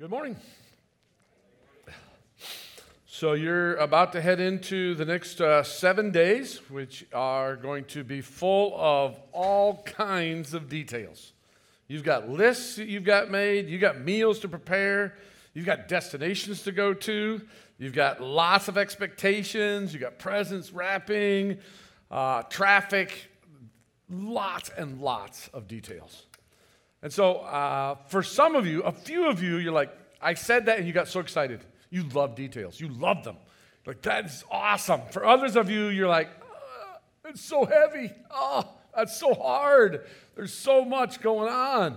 Good morning. So, you're about to head into the next uh, seven days, which are going to be full of all kinds of details. You've got lists that you've got made, you've got meals to prepare, you've got destinations to go to, you've got lots of expectations, you've got presents wrapping, uh, traffic, lots and lots of details. And so, uh, for some of you, a few of you, you're like, I said that and you got so excited. You love details, you love them. Like, that's awesome. For others of you, you're like, oh, it's so heavy. Oh, that's so hard. There's so much going on.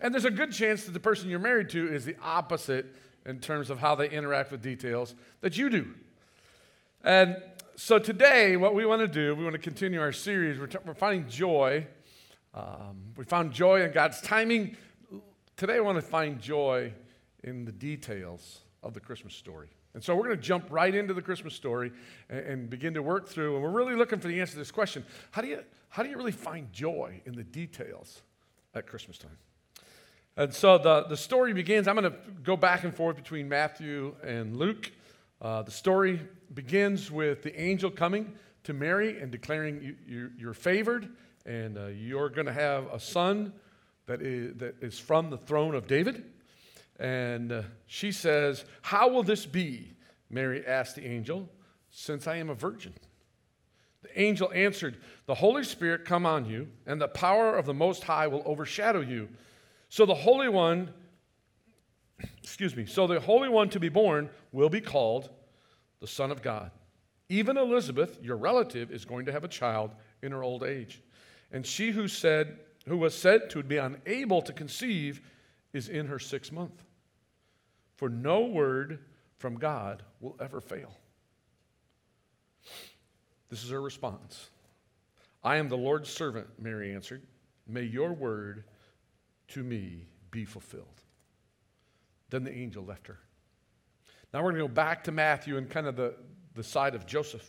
And there's a good chance that the person you're married to is the opposite in terms of how they interact with details that you do. And so today, what we want to do, we want to continue our series. We're, t- we're finding joy um, we found joy in God's timing. Today, I want to find joy in the details of the Christmas story. And so, we're going to jump right into the Christmas story and, and, begin to work through. And we're really looking for the answer to this question How do you, how do you really find joy in the details at Christmas time? And so, the, the story begins. I'm going to go back and forth between Matthew and Luke. Uh, the story begins with the angel coming to Mary and declaring you, you, you're favored and uh, you're going to have a son that is, that is from the throne of David. And uh, she says, How will this be? Mary asked the angel, since I am a virgin. The angel answered, The Holy Spirit come on you, and the power of the Most High will overshadow you. So the Holy One, excuse me, so the Holy One to be born will be called the Son of God. Even Elizabeth, your relative, is going to have a child in her old age. And she who said, who was said to be unable to conceive, is in her sixth month. For no word from God will ever fail. This is her response. I am the Lord's servant, Mary answered. May your word to me be fulfilled. Then the angel left her. Now we're going to go back to Matthew and kind of the, the side of Joseph.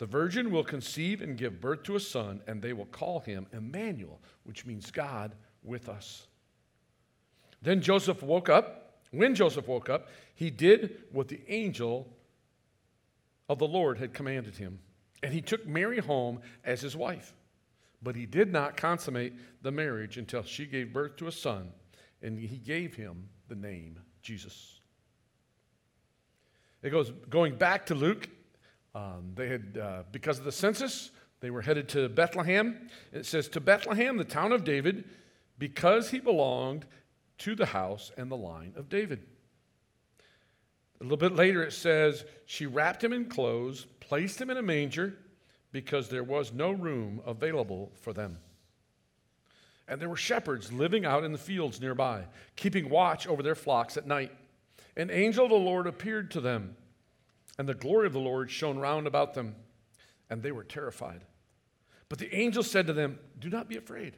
The virgin will conceive and give birth to a son, and they will call him Emmanuel, which means God with us. Then Joseph woke up. When Joseph woke up, he did what the angel of the Lord had commanded him, and he took Mary home as his wife. But he did not consummate the marriage until she gave birth to a son, and he gave him the name Jesus. It goes going back to Luke um, they had, uh, because of the census, they were headed to Bethlehem. It says, To Bethlehem, the town of David, because he belonged to the house and the line of David. A little bit later, it says, She wrapped him in clothes, placed him in a manger, because there was no room available for them. And there were shepherds living out in the fields nearby, keeping watch over their flocks at night. An angel of the Lord appeared to them and the glory of the Lord shone round about them, and they were terrified. But the angel said to them, Do not be afraid.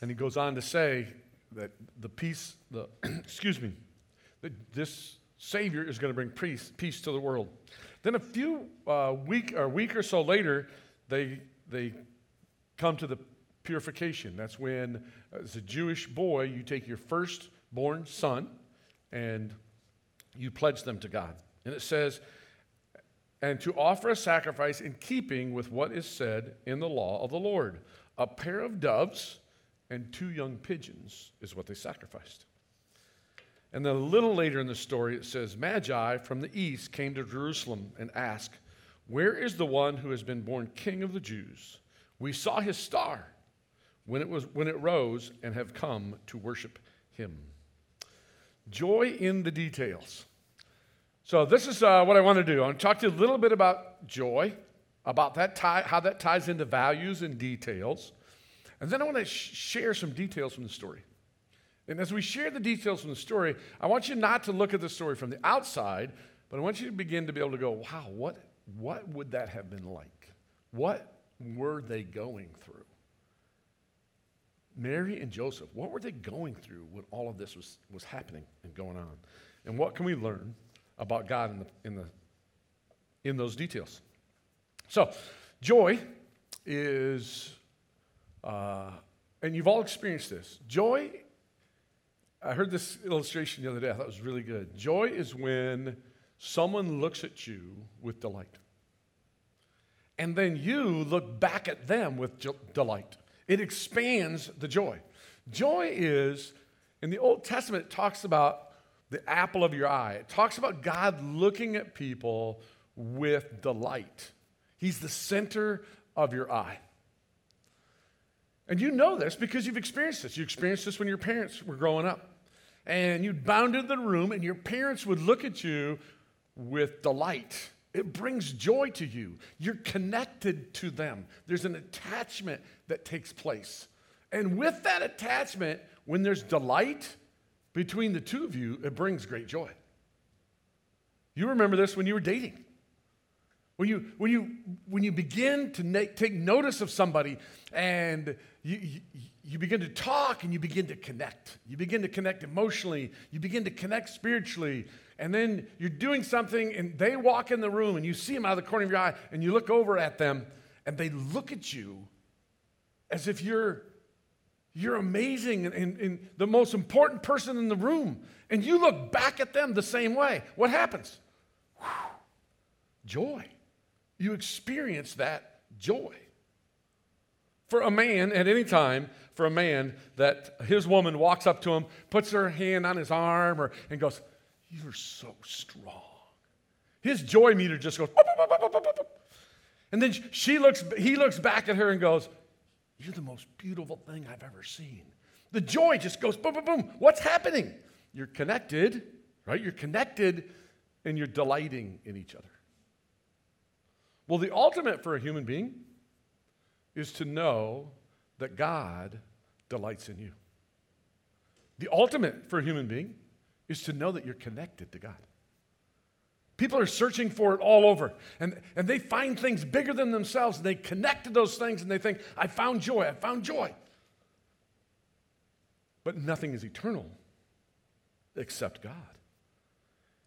And he goes on to say that the peace, the excuse me, that this Savior is going to bring peace, peace to the world. Then a few uh, week or week or so later, they they come to the purification. That's when, as a Jewish boy, you take your firstborn son and you pledge them to God. And it says, and to offer a sacrifice in keeping with what is said in the law of the Lord. A pair of doves and two young pigeons is what they sacrificed. And then a little later in the story, it says, Magi from the east came to Jerusalem and asked, Where is the one who has been born king of the Jews? We saw his star when it, was, when it rose and have come to worship him. Joy in the details. So, this is uh, what I want to do. I want to talk to you a little bit about joy, about that tie, how that ties into values and details. And then I want to sh- share some details from the story. And as we share the details from the story, I want you not to look at the story from the outside, but I want you to begin to be able to go, wow, what, what would that have been like? What were they going through? Mary and Joseph, what were they going through when all of this was, was happening and going on? And what can we learn about God in, the, in, the, in those details? So, joy is, uh, and you've all experienced this. Joy I heard this illustration the other day. I thought it was really good. Joy is when someone looks at you with delight. And then you look back at them with delight. It expands the joy. Joy is, in the Old Testament, it talks about the apple of your eye. It talks about God looking at people with delight. He's the center of your eye. And you know this because you've experienced this. You experienced this when your parents were growing up and you'd bound into the room, and your parents would look at you with delight. It brings joy to you. You're connected to them. There's an attachment that takes place. And with that attachment, when there's delight between the two of you, it brings great joy. You remember this when you were dating. When you, when you, when you begin to na- take notice of somebody and you, you, you begin to talk and you begin to connect. You begin to connect emotionally, you begin to connect spiritually, and then you're doing something and they walk in the room and you see them out of the corner of your eye and you look over at them and they look at you as if you're you're amazing and, and, and the most important person in the room and you look back at them the same way what happens Whew. joy you experience that joy. For a man at any time, for a man that his woman walks up to him, puts her hand on his arm, or, and goes, You're so strong. His joy meter just goes, and then she looks, he looks back at her and goes, You're the most beautiful thing I've ever seen. The joy just goes boom, boom, boom. What's happening? You're connected, right? You're connected and you're delighting in each other. Well, the ultimate for a human being is to know that God delights in you. The ultimate for a human being is to know that you're connected to God. People are searching for it all over, and, and they find things bigger than themselves, and they connect to those things, and they think, I found joy, I found joy. But nothing is eternal except God.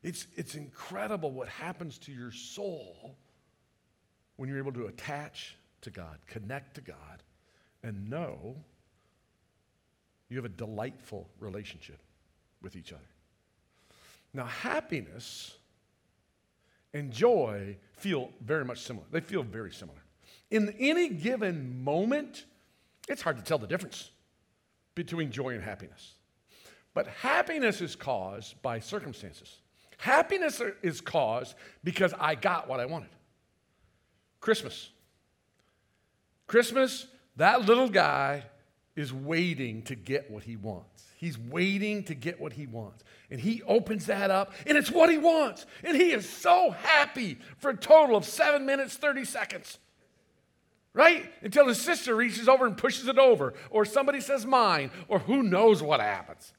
It's, it's incredible what happens to your soul when you're able to attach to God, connect to God, and know you have a delightful relationship with each other. Now, happiness and joy feel very much similar. They feel very similar. In any given moment, it's hard to tell the difference between joy and happiness. But happiness is caused by circumstances. Happiness is caused because I got what I wanted. Christmas. Christmas, that little guy is waiting to get what he wants. He's waiting to get what he wants. And he opens that up, and it's what he wants. And he is so happy for a total of seven minutes, 30 seconds. Right? Until his sister reaches over and pushes it over, or somebody says mine, or who knows what happens.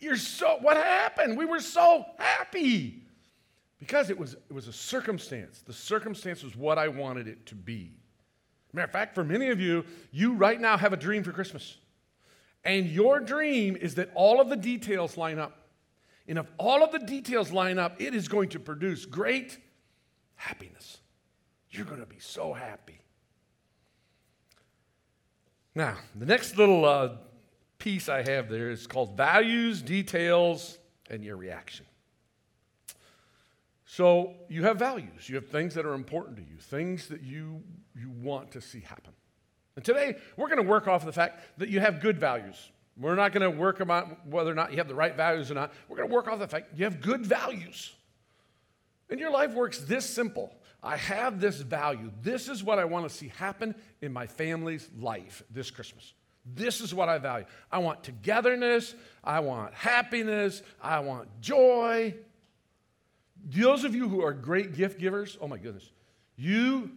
You're so, what happened? We were so happy. Because it was, it was a circumstance. The circumstance was what I wanted it to be. Matter of fact, for many of you, you right now have a dream for Christmas. And your dream is that all of the details line up. And if all of the details line up, it is going to produce great happiness. You're going to be so happy. Now, the next little uh, piece I have there is called values, details, and your reaction. So you have values. You have things that are important to you, things that you, you want to see happen. And today, we're going to work off of the fact that you have good values. We're not going to work about whether or not you have the right values or not. We're going to work off the fact you have good values. And your life works this simple. I have this value. This is what I want to see happen in my family's life this Christmas. This is what I value. I want togetherness. I want happiness. I want joy. Those of you who are great gift givers, oh my goodness, you,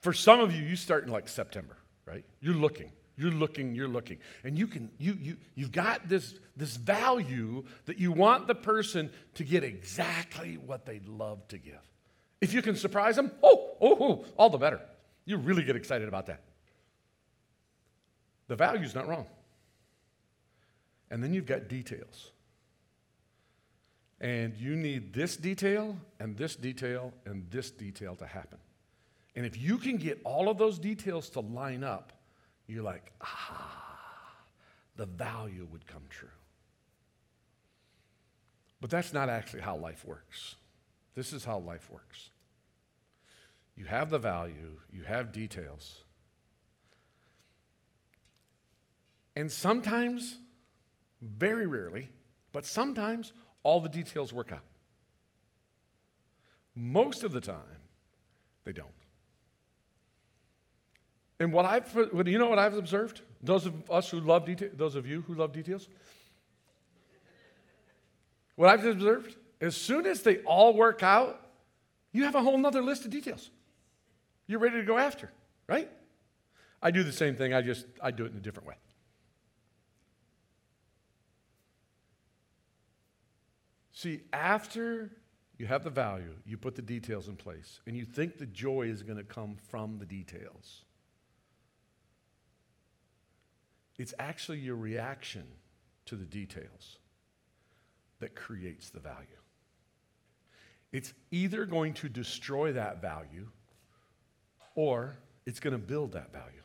for some of you, you start in like September, right? You're looking. You're looking, you're looking. And you can, you, you, you've got this, this value that you want the person to get exactly what they'd love to give. If you can surprise them, oh, oh, oh, all the better. You really get excited about that. The value's not wrong. And then you've got details. And you need this detail and this detail and this detail to happen. And if you can get all of those details to line up, you're like, ah, the value would come true. But that's not actually how life works. This is how life works. You have the value, you have details. And sometimes, very rarely, but sometimes all the details work out. Most of the time, they don't. And what I've, you know what I've observed? Those of us who love details, those of you who love details, what I've observed, as soon as they all work out, you have a whole nother list of details. You're ready to go after, right? I do the same thing, I just I do it in a different way. See, after you have the value, you put the details in place, and you think the joy is going to come from the details. It's actually your reaction to the details that creates the value. It's either going to destroy that value or it's going to build that value.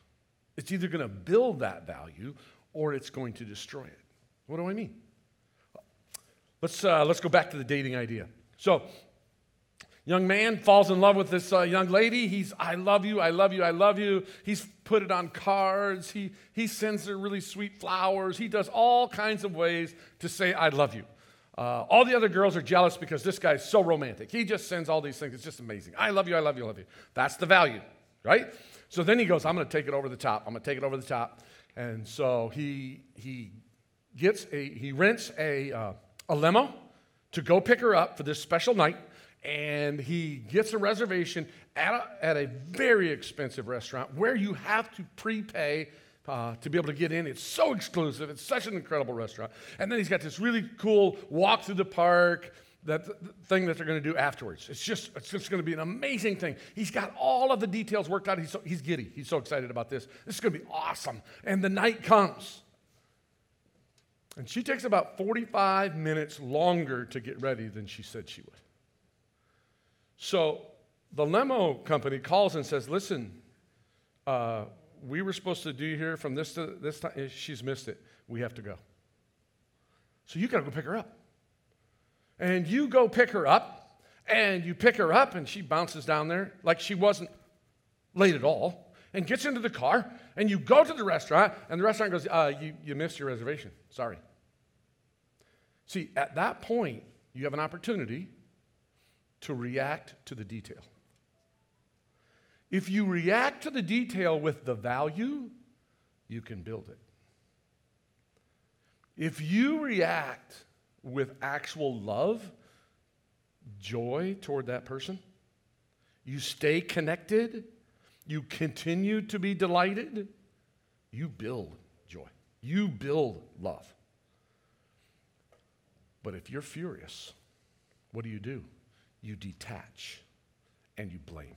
It's either going to build that value or it's going to destroy it. What do I mean? Let's, uh, let's go back to the dating idea. So, young man falls in love with this uh, young lady. He's, I love you, I love you, I love you. He's put it on cards. He, he sends her really sweet flowers. He does all kinds of ways to say, I love you. Uh, all the other girls are jealous because this guy's so romantic. He just sends all these things. It's just amazing. I love you, I love you, I love you. That's the value, right? So then he goes, I'm going to take it over the top. I'm going to take it over the top. And so he, he gets a, he rents a, uh, a limo to go pick her up for this special night, and he gets a reservation at a, at a very expensive restaurant where you have to prepay uh, to be able to get in. It's so exclusive. It's such an incredible restaurant. And then he's got this really cool walk through the park. That thing that they're going to do afterwards. It's just, it's just going to be an amazing thing. He's got all of the details worked out. He's, so, he's giddy. He's so excited about this. This is going to be awesome. And the night comes. And she takes about 45 minutes longer to get ready than she said she would. So the limo company calls and says, Listen, uh, we were supposed to do here from this to this time. She's missed it. We have to go. So you got to go pick her up. And you go pick her up, and you pick her up, and she bounces down there like she wasn't late at all, and gets into the car, and you go to the restaurant, and the restaurant goes, uh, you, you missed your reservation. Sorry. See, at that point, you have an opportunity to react to the detail. If you react to the detail with the value, you can build it. If you react with actual love, joy toward that person, you stay connected, you continue to be delighted, you build joy. You build love. But if you're furious, what do you do? You detach and you blame.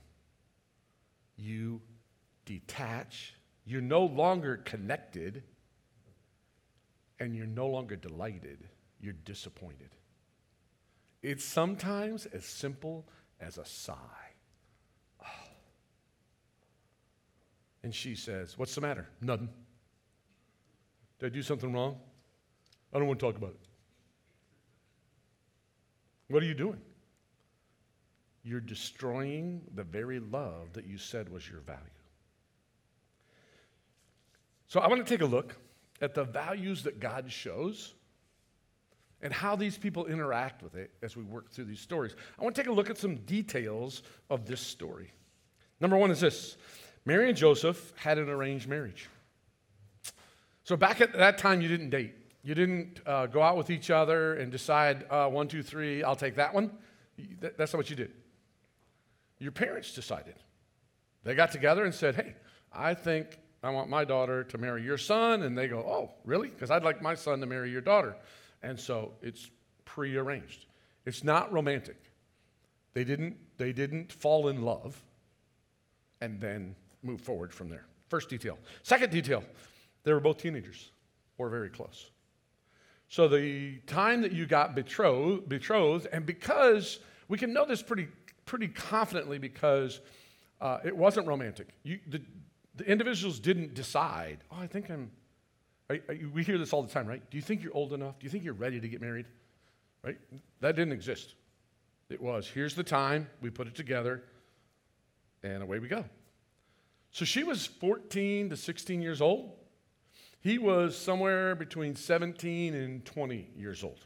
You detach. You're no longer connected and you're no longer delighted. You're disappointed. It's sometimes as simple as a sigh. Oh. And she says, What's the matter? Nothing. Did I do something wrong? I don't want to talk about it. What are you doing? You're destroying the very love that you said was your value. So I want to take a look at the values that God shows and how these people interact with it as we work through these stories. I want to take a look at some details of this story. Number one is this Mary and Joseph had an arranged marriage. So back at that time, you didn't date. You didn't uh, go out with each other and decide, uh, one, two, three, I'll take that one. That's not what you did. Your parents decided. They got together and said, hey, I think I want my daughter to marry your son. And they go, oh, really? Because I'd like my son to marry your daughter. And so it's prearranged. It's not romantic. They didn't, they didn't fall in love and then move forward from there. First detail. Second detail, they were both teenagers or very close. So the time that you got betrothed, betrothed and because we can know this pretty, pretty confidently because uh, it wasn't romantic. You, the, the individuals didn't decide, oh, I think I'm, I, I, we hear this all the time, right? Do you think you're old enough? Do you think you're ready to get married? Right? That didn't exist. It was, here's the time, we put it together, and away we go. So she was 14 to 16 years old. He was somewhere between 17 and 20 years old.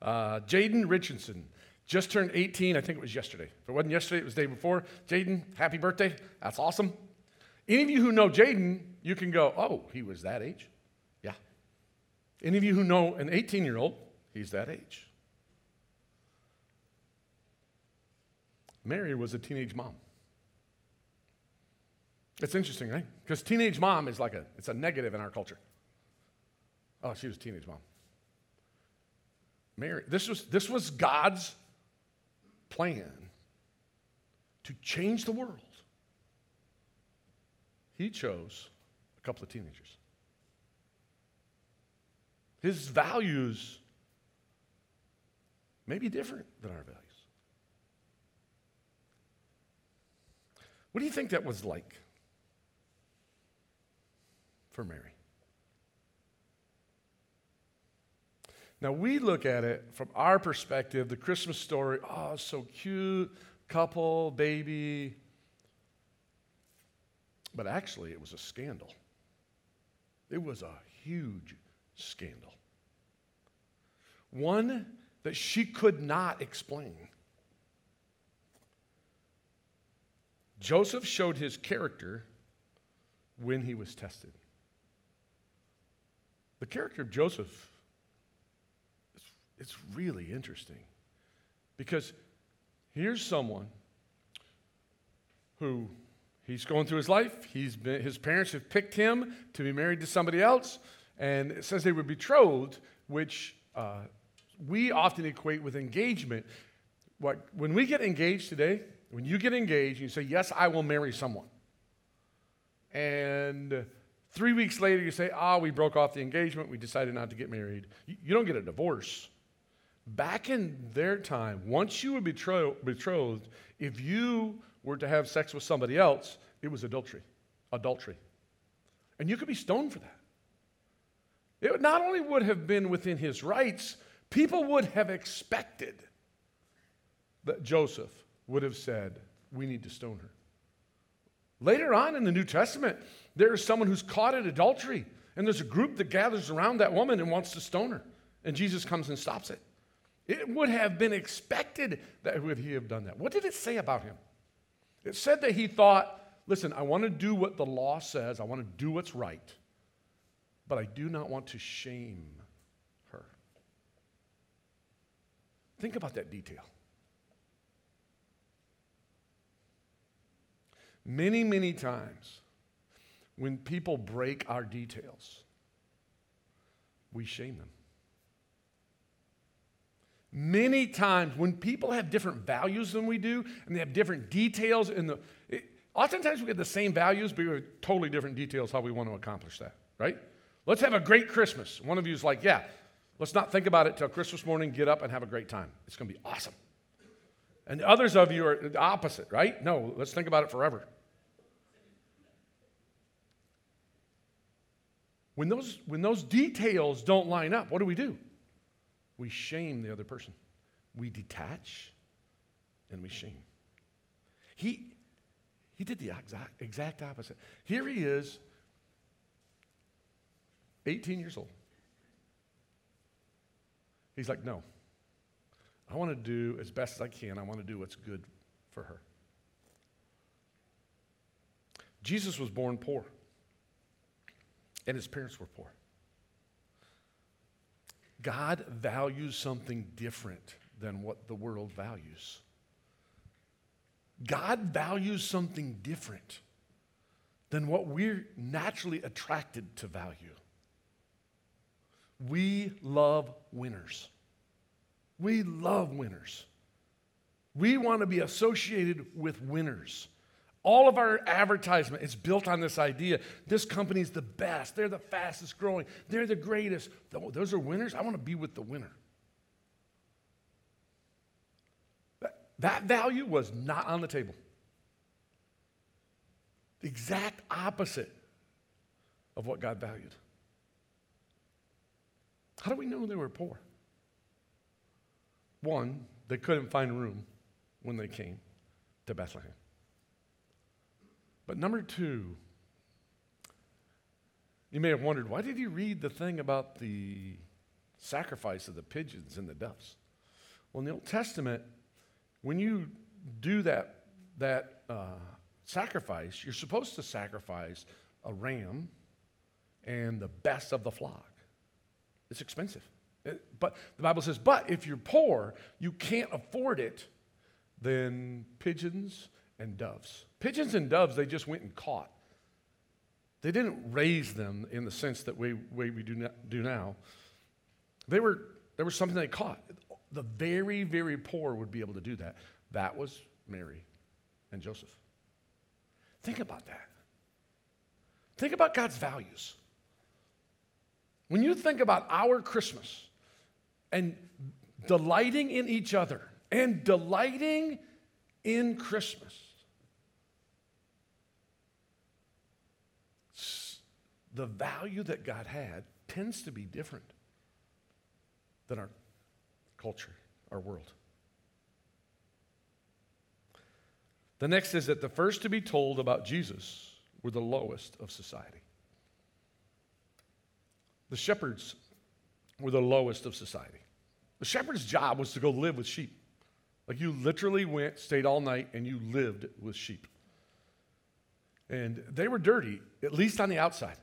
Uh, Jaden Richardson just turned 18, I think it was yesterday. If it wasn't yesterday, it was the day before. Jaden, happy birthday. That's awesome. Any of you who know Jaden, you can go, oh, he was that age? Yeah. Any of you who know an 18 year old, he's that age. Mary was a teenage mom. It's interesting, right? Because teenage mom is like a, it's a negative in our culture. Oh, she was a teenage mom. Mary, this was, this was God's plan to change the world. He chose a couple of teenagers. His values may be different than our values. What do you think that was like for Mary? Now, we look at it from our perspective, the Christmas story, oh, so cute, couple, baby, but actually, it was a scandal. It was a huge scandal. One that she could not explain. Joseph showed his character when he was tested. The character of Joseph it's really interesting because here's someone who He's going through his life. He's been, his parents have picked him to be married to somebody else. And says they were betrothed, which uh, we often equate with engagement. What, when we get engaged today, when you get engaged, you say, Yes, I will marry someone. And three weeks later, you say, Ah, oh, we broke off the engagement. We decided not to get married. You, you don't get a divorce. Back in their time, once you were betrothed, if you were to have sex with somebody else, it was adultery. Adultery. And you could be stoned for that. It not only would have been within his rights, people would have expected that Joseph would have said, We need to stone her. Later on in the New Testament, there is someone who's caught in adultery, and there's a group that gathers around that woman and wants to stone her. And Jesus comes and stops it. It would have been expected that would he have done that. What did it say about him? It said that he thought, listen, I want to do what the law says, I want to do what's right, but I do not want to shame her. Think about that detail. Many, many times when people break our details, we shame them. Many times when people have different values than we do and they have different details in the it, oftentimes we have the same values but we have totally different details how we want to accomplish that, right? Let's have a great Christmas. One of you is like, "Yeah, let's not think about it till Christmas morning, get up and have a great time. It's going to be awesome." And others of you are the opposite, right? No, let's think about it forever. When those, when those details don't line up, what do we do? We shame the other person. We detach and we shame. He, he did the exact, exact opposite. Here he is 18 years old. He's like, No, I want to do as best as I can. I want to do what's good for her. Jesus was born poor, and his parents were poor. God values something different than what the world values. God values something different than what we're naturally attracted to value. We love winners. We love winners. We want to be associated with winners. All of our advertisement is built on this idea. This company is the best. They're the fastest growing. They're the greatest. Those are winners. I want to be with the winner. That value was not on the table. The exact opposite of what God valued. How do we know they were poor? One, they couldn't find room when they came to Bethlehem. But number two, you may have wondered why did he read the thing about the sacrifice of the pigeons and the doves? Well, in the Old Testament, when you do that, that uh, sacrifice, you're supposed to sacrifice a ram and the best of the flock. It's expensive. It, but the Bible says, but if you're poor, you can't afford it, then pigeons and doves. Pigeons and doves, they just went and caught. They didn't raise them in the sense that we, way we do, do now. They were, there was something they caught. The very, very poor would be able to do that. That was Mary and Joseph. Think about that. Think about God's values. When you think about our Christmas and delighting in each other and delighting in Christmas, the value that God had tends to be different than our culture, our world. The next is that the first to be told about Jesus were the lowest of society. The shepherds were the lowest of society. The shepherd's job was to go live with sheep. Like you literally went, stayed all night, and you lived with sheep. And they were dirty, at least on the outside.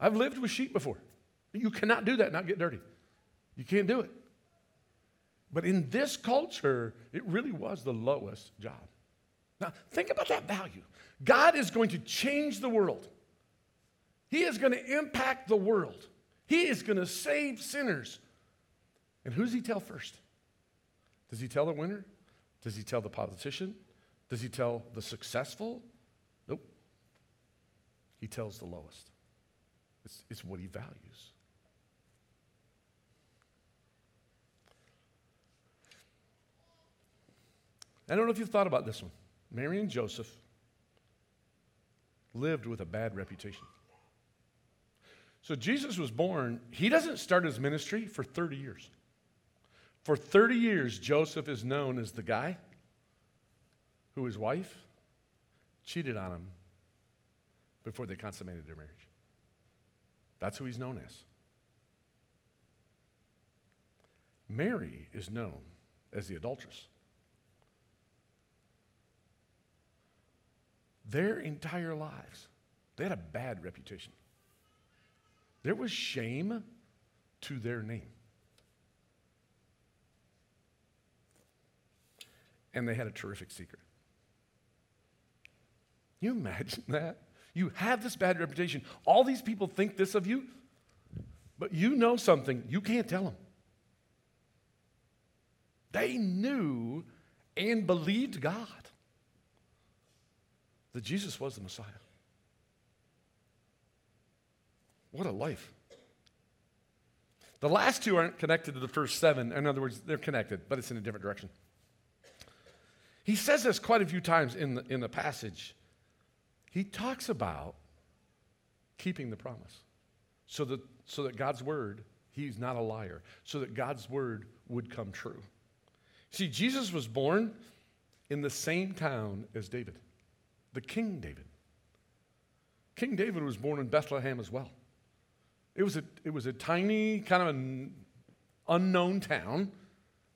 I've lived with sheep before. You cannot do that not get dirty. You can't do it. But in this culture, it really was the lowest job. Now, think about that value. God is going to change the world, He is going to impact the world, He is going to save sinners. And who does He tell first? Does He tell the winner? Does He tell the politician? Does He tell the successful? Nope. He tells the lowest. It's, it's what He values. I don't know if you've thought about this one. Mary and Joseph lived with a bad reputation. So Jesus was born, he doesn't start his ministry for 30 years. For 30 years, Joseph is known as the guy who his wife cheated on him before they consummated their marriage. That's who he's known as. Mary is known as the adulteress. Their entire lives, they had a bad reputation. There was shame to their name. And they had a terrific secret. Can you imagine that? You have this bad reputation. All these people think this of you, but you know something you can't tell them. They knew and believed God that Jesus was the Messiah. What a life. The last two aren't connected to the first seven. In other words, they're connected, but it's in a different direction. He says this quite a few times in the, in the passage. He talks about keeping the promise so that, so that God's word, he's not a liar, so that God's word would come true. See, Jesus was born in the same town as David the King David. King David was born in Bethlehem as well. It was a, it was a tiny, kind of an unknown town,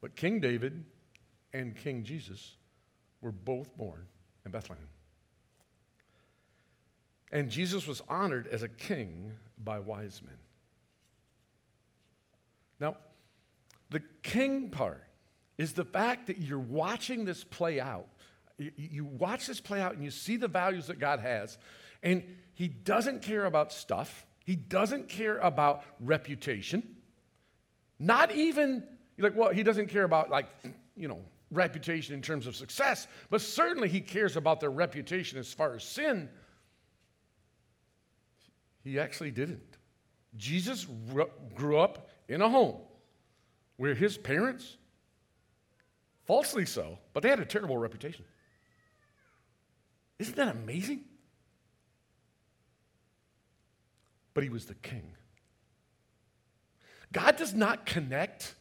but King David and King Jesus were both born in Bethlehem. And Jesus was honored as a king by wise men. Now, the king part is the fact that you're watching this play out. You, watch this play out and you see the values that God has, and He doesn't care about stuff, He doesn't care about reputation. Not even, like, well, He doesn't care about, like, you know, reputation in terms of success, but certainly He cares about their reputation as far as sin. He actually didn't. Jesus grew up in a home where his parents, falsely so, but they had a terrible reputation. Isn't that amazing? But he was the king. God does not connect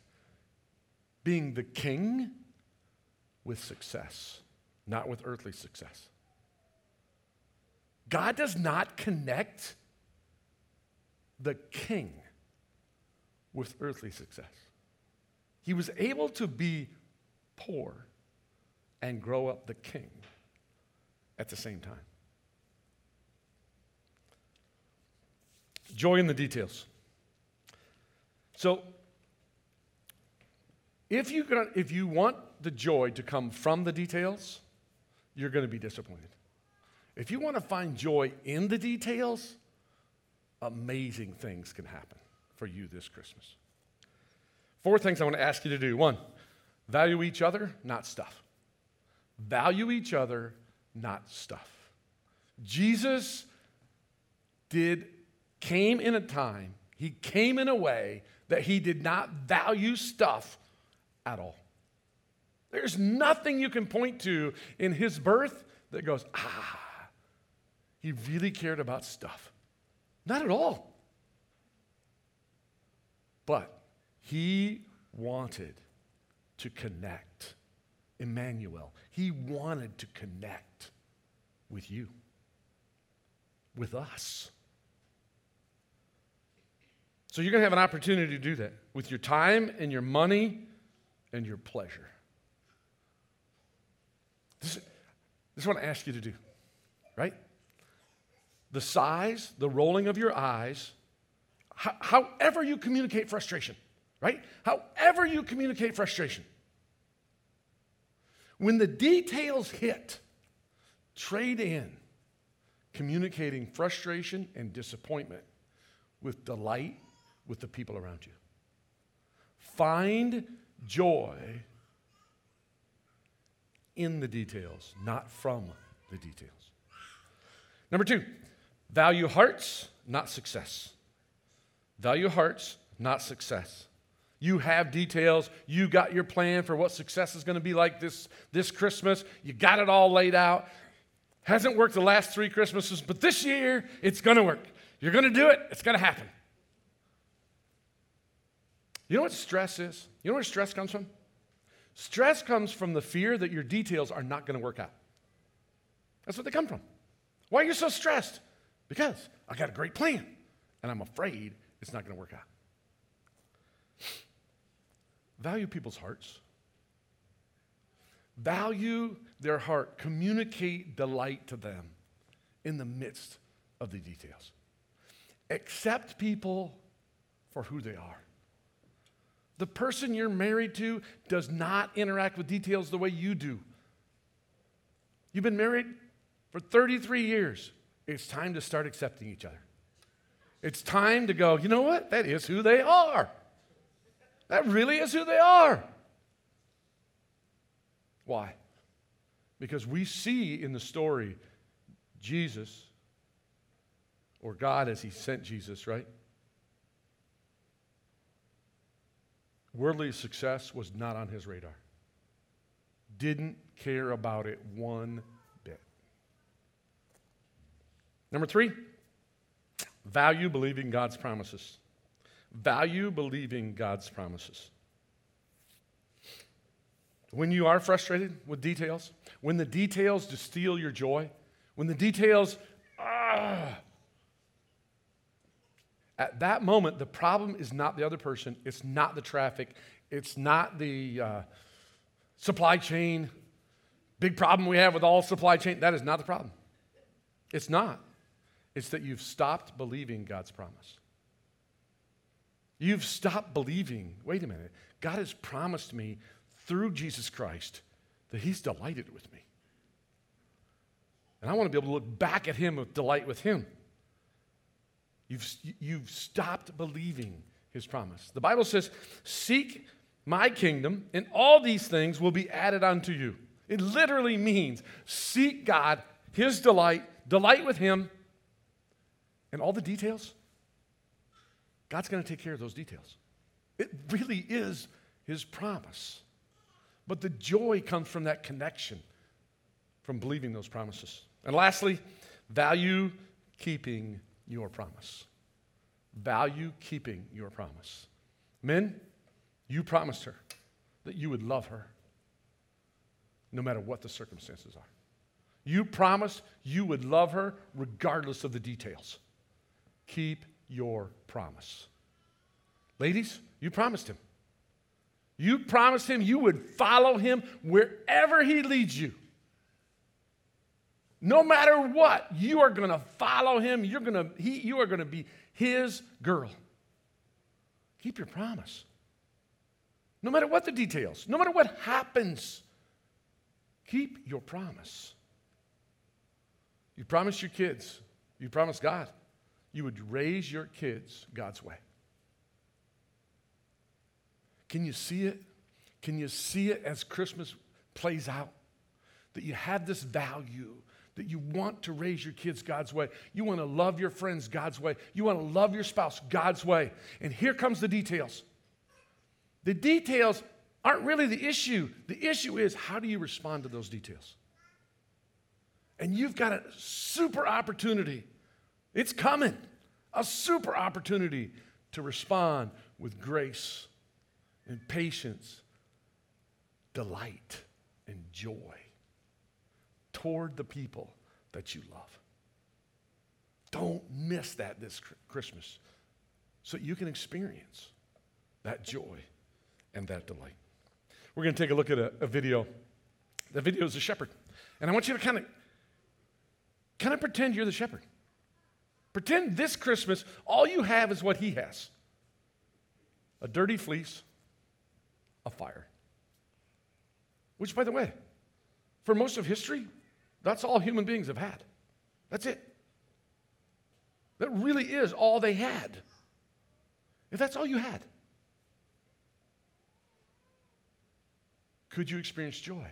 being the king with success, not with earthly success. God does not connect the king with earthly success. He was able to be poor and grow up the king at the same time. Joy in the details. So, if you, if you want the joy to come from the details, you're going to be disappointed. If you want to find joy in the details, amazing things can happen for you this Christmas. Four things I want to ask you to do. One, value each other, not stuff. Value each other, not stuff. Jesus did came in a time, he came in a way that he did not value stuff at all. There's nothing you can point to in his birth that goes, ah, he really cared about stuff. Not at all. But he wanted to connect. Emmanuel, he wanted to connect with you, with us. So you're going to have an opportunity to do that with your time and your money and your pleasure. This, this is what I ask you to do, right? The sighs, the rolling of your eyes, ho- however you communicate frustration, right? However you communicate frustration. When the details hit, trade in communicating frustration and disappointment with delight with the people around you. Find joy in the details, not from the details. Number two, value hearts, not success. Value hearts, not success. You have details. You got your plan for what success is going to be like this, this Christmas. You got it all laid out. Hasn't worked the last three Christmases, but this year it's going to work. You're going to do it, it's going to happen. You know what stress is? You know where stress comes from? Stress comes from the fear that your details are not going to work out. That's what they come from. Why are you so stressed? Because I got a great plan and I'm afraid it's not going to work out. Value people's hearts. Value their heart. Communicate delight to them in the midst of the details. Accept people for who they are. The person you're married to does not interact with details the way you do. You've been married for 33 years. It's time to start accepting each other. It's time to go, you know what? That is who they are. That really is who they are. Why? Because we see in the story Jesus, or God as He sent Jesus, right? Worldly success was not on His radar. Didn't care about it one bit. Number three, value believing God's promises. Value believing God's promises. When you are frustrated with details, when the details steal your joy, when the details, ah, At that moment, the problem is not the other person, it's not the traffic, it's not the uh, supply chain. Big problem we have with all supply chain. That is not the problem. It's not. It's that you've stopped believing God's promise. You've stopped believing, wait a minute, God has promised me through Jesus Christ that He's delighted with me. And I want to be able to look back at Him with delight with Him. You've, you've stopped believing His promise. The Bible says, Seek my kingdom, and all these things will be added unto you. It literally means seek God, His delight, delight with Him, and all the details. God's going to take care of those details. It really is His promise. But the joy comes from that connection, from believing those promises. And lastly, value keeping your promise. Value keeping your promise. Men, you promised her that you would love her no matter what the circumstances are. You promised you would love her regardless of the details. Keep your promise. Ladies, you promised him. You promised him you would follow him wherever he leads you. No matter what, you are going to follow him. You're going to, he, you are going to be his girl. Keep your promise. No matter what the details, no matter what happens, keep your promise. You promised your kids, you promised God, you would raise your kids God's way. Can you see it? Can you see it as Christmas plays out? That you have this value, that you want to raise your kids God's way. You want to love your friends God's way. You want to love your spouse God's way. And here comes the details. The details aren't really the issue. The issue is how do you respond to those details? And you've got a super opportunity. It's coming. A super opportunity to respond with grace and patience, delight and joy toward the people that you love. Don't miss that this Christmas so you can experience that joy and that delight. We're going to take a look at a, a video. The video is a shepherd. And I want you to kind of kind of pretend you're the shepherd. Pretend this Christmas all you have is what he has. A dirty fleece, a fire. Which, by the way, for most of history, that's all human beings have had. That's it. That really is all they had. If that's all you had, could you experience joy?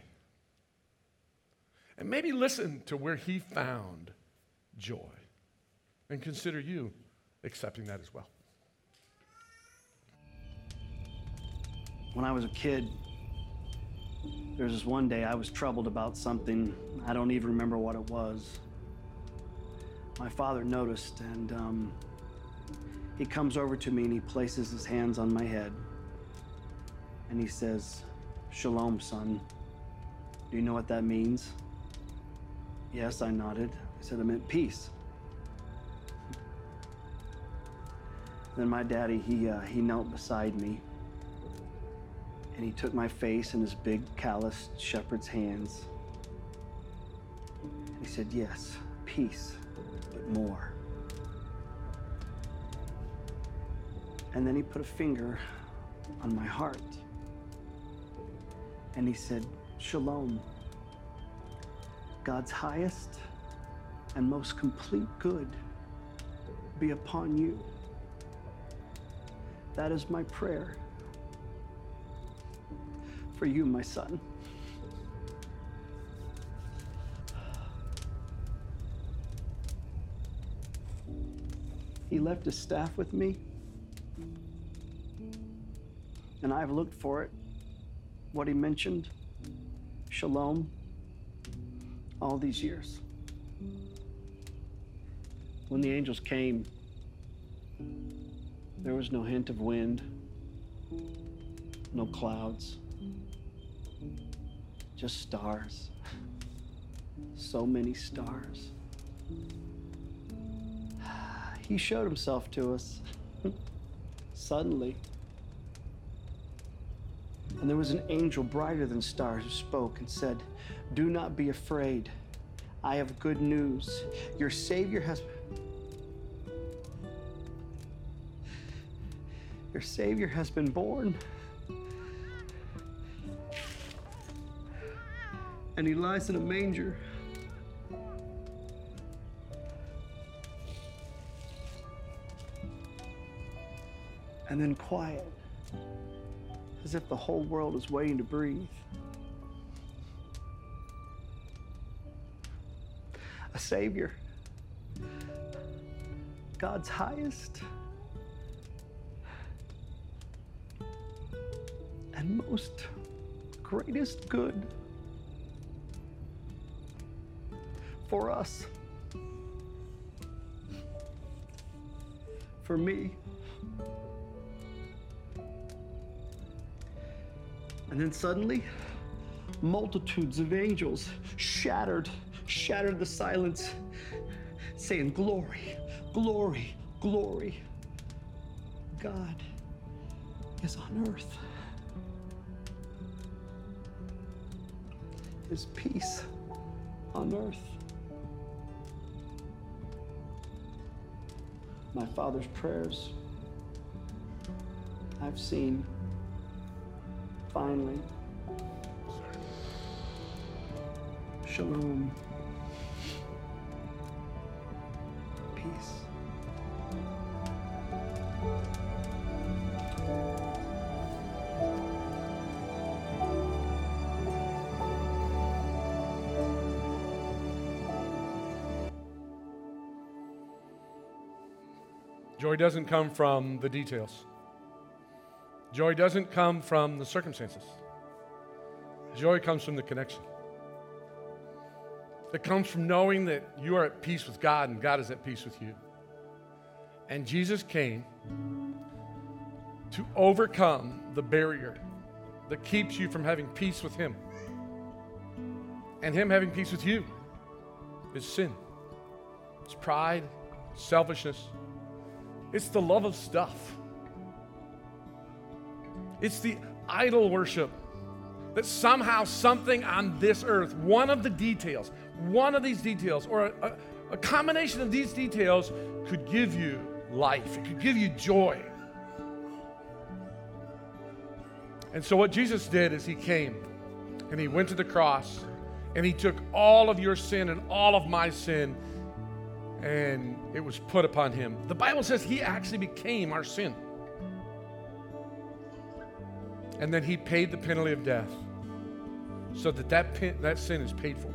And maybe listen to where he found joy and consider you accepting that as well. When I was a kid, there was this one day I was troubled about something. I don't even remember what it was. My father noticed, and um, he comes over to me and he places his hands on my head. And he says, Shalom, son. Do you know what that means? Yes, I nodded. I said it meant peace. Then my daddy, he, uh, he knelt beside me and he took my face in his big, calloused shepherd's hands. And he said, Yes, peace, but more. And then he put a finger on my heart. And he said, Shalom, God's highest and most complete good be upon you. That is my prayer for you, my son. He left his staff with me, and I've looked for it. What he mentioned, shalom, all these years. When the angels came, there was no hint of wind, no clouds just stars. So many stars. he showed himself to us suddenly. And there was an angel brighter than stars who spoke and said, Do not be afraid. I have good news. Your Savior has. Savior has been born. And he lies in a manger. And then quiet, as if the whole world is waiting to breathe. A Savior, God's highest and most greatest good for us, for me. And then suddenly, multitudes of angels shattered, shattered the silence, saying, Glory, glory, glory. God is on earth. His peace on earth. My Father's prayers I've seen finally. Shalom. Doesn't come from the details. Joy doesn't come from the circumstances. Joy comes from the connection. It comes from knowing that you are at peace with God and God is at peace with you. And Jesus came to overcome the barrier that keeps you from having peace with Him. And Him having peace with you is sin, it's pride, selfishness, it's the love of stuff. It's the idol worship that somehow something on this earth, one of the details, one of these details, or a, a, combination of these details could give you life, it could give you joy. And so, what Jesus did is he came and he went to the cross and he took all of your sin and all of my sin and it was put upon him. The Bible says he actually became our sin. And then he paid the penalty of death so that that, pen, that sin is paid for.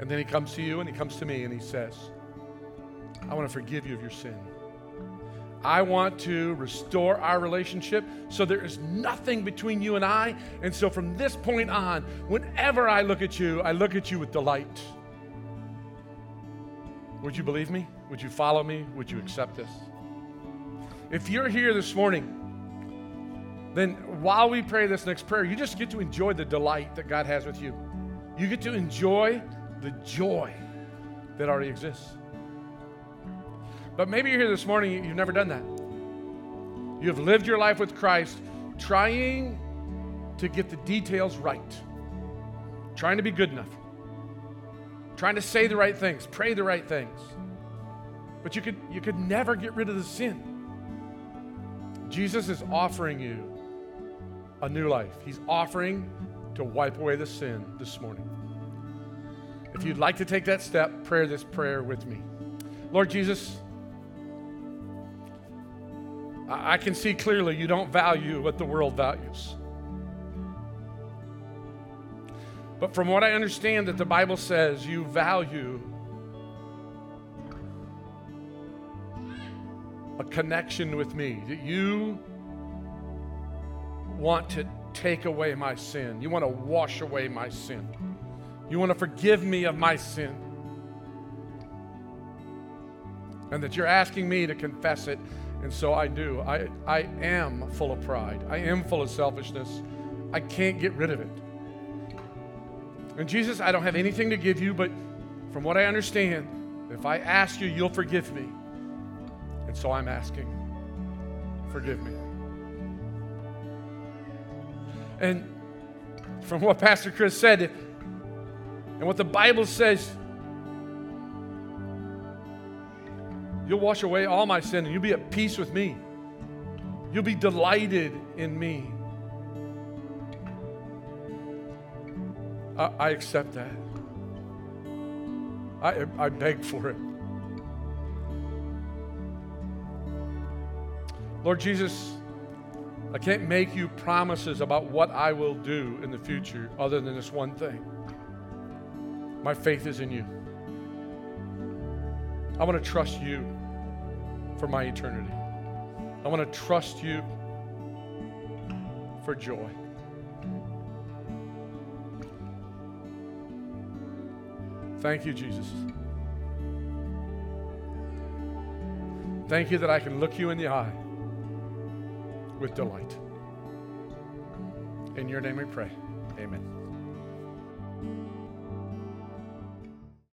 And then he comes to you and he comes to me and he says, I want to forgive you of your sin. I want to restore our relationship so there is nothing between you and I. And so from this point on, whenever I look at you, I look at you with delight. Would you believe me? Would you follow me? Would you accept this? If you're here this morning then while we pray this next prayer, you just get to enjoy the delight that God has with you. You get to enjoy the joy that already exists. But maybe you're here this morning, you've never done that. You have lived your life with Christ trying to get the details right, trying to be good enough, trying to say the right things, pray the right things. But you could, you could never get rid of the sin. Jesus is offering you a new life. He's offering to wipe away the sin this morning. If you'd like to take that step, pray this prayer with me. Lord Jesus, I can see clearly you don't value what the world values. But from what I understand that the Bible says you value a connection with me, that you want to take away my sin. You want to wash away my sin. You want to forgive me of my sin. And that you're asking me to confess it. And so I do. I, I am full of pride. I am full of selfishness. I can't get rid of it. And Jesus, I don't have anything to give you, but from what I understand, If I ask you, you'll forgive me. And so I'm asking, forgive me. And from what Pastor Chris said, and what the Bible says, you'll wash away all my sin and you'll be at peace with me. You'll be delighted in me. I, I accept that. I, I beg for it. Lord Jesus, I can't make you promises about what I will do in the future other than this one thing. My faith is in you. I want to trust you for my eternity. I want to trust you for joy. Thank you, Jesus. Thank you that I can look you in the eye with delight. In your name we pray. Amen.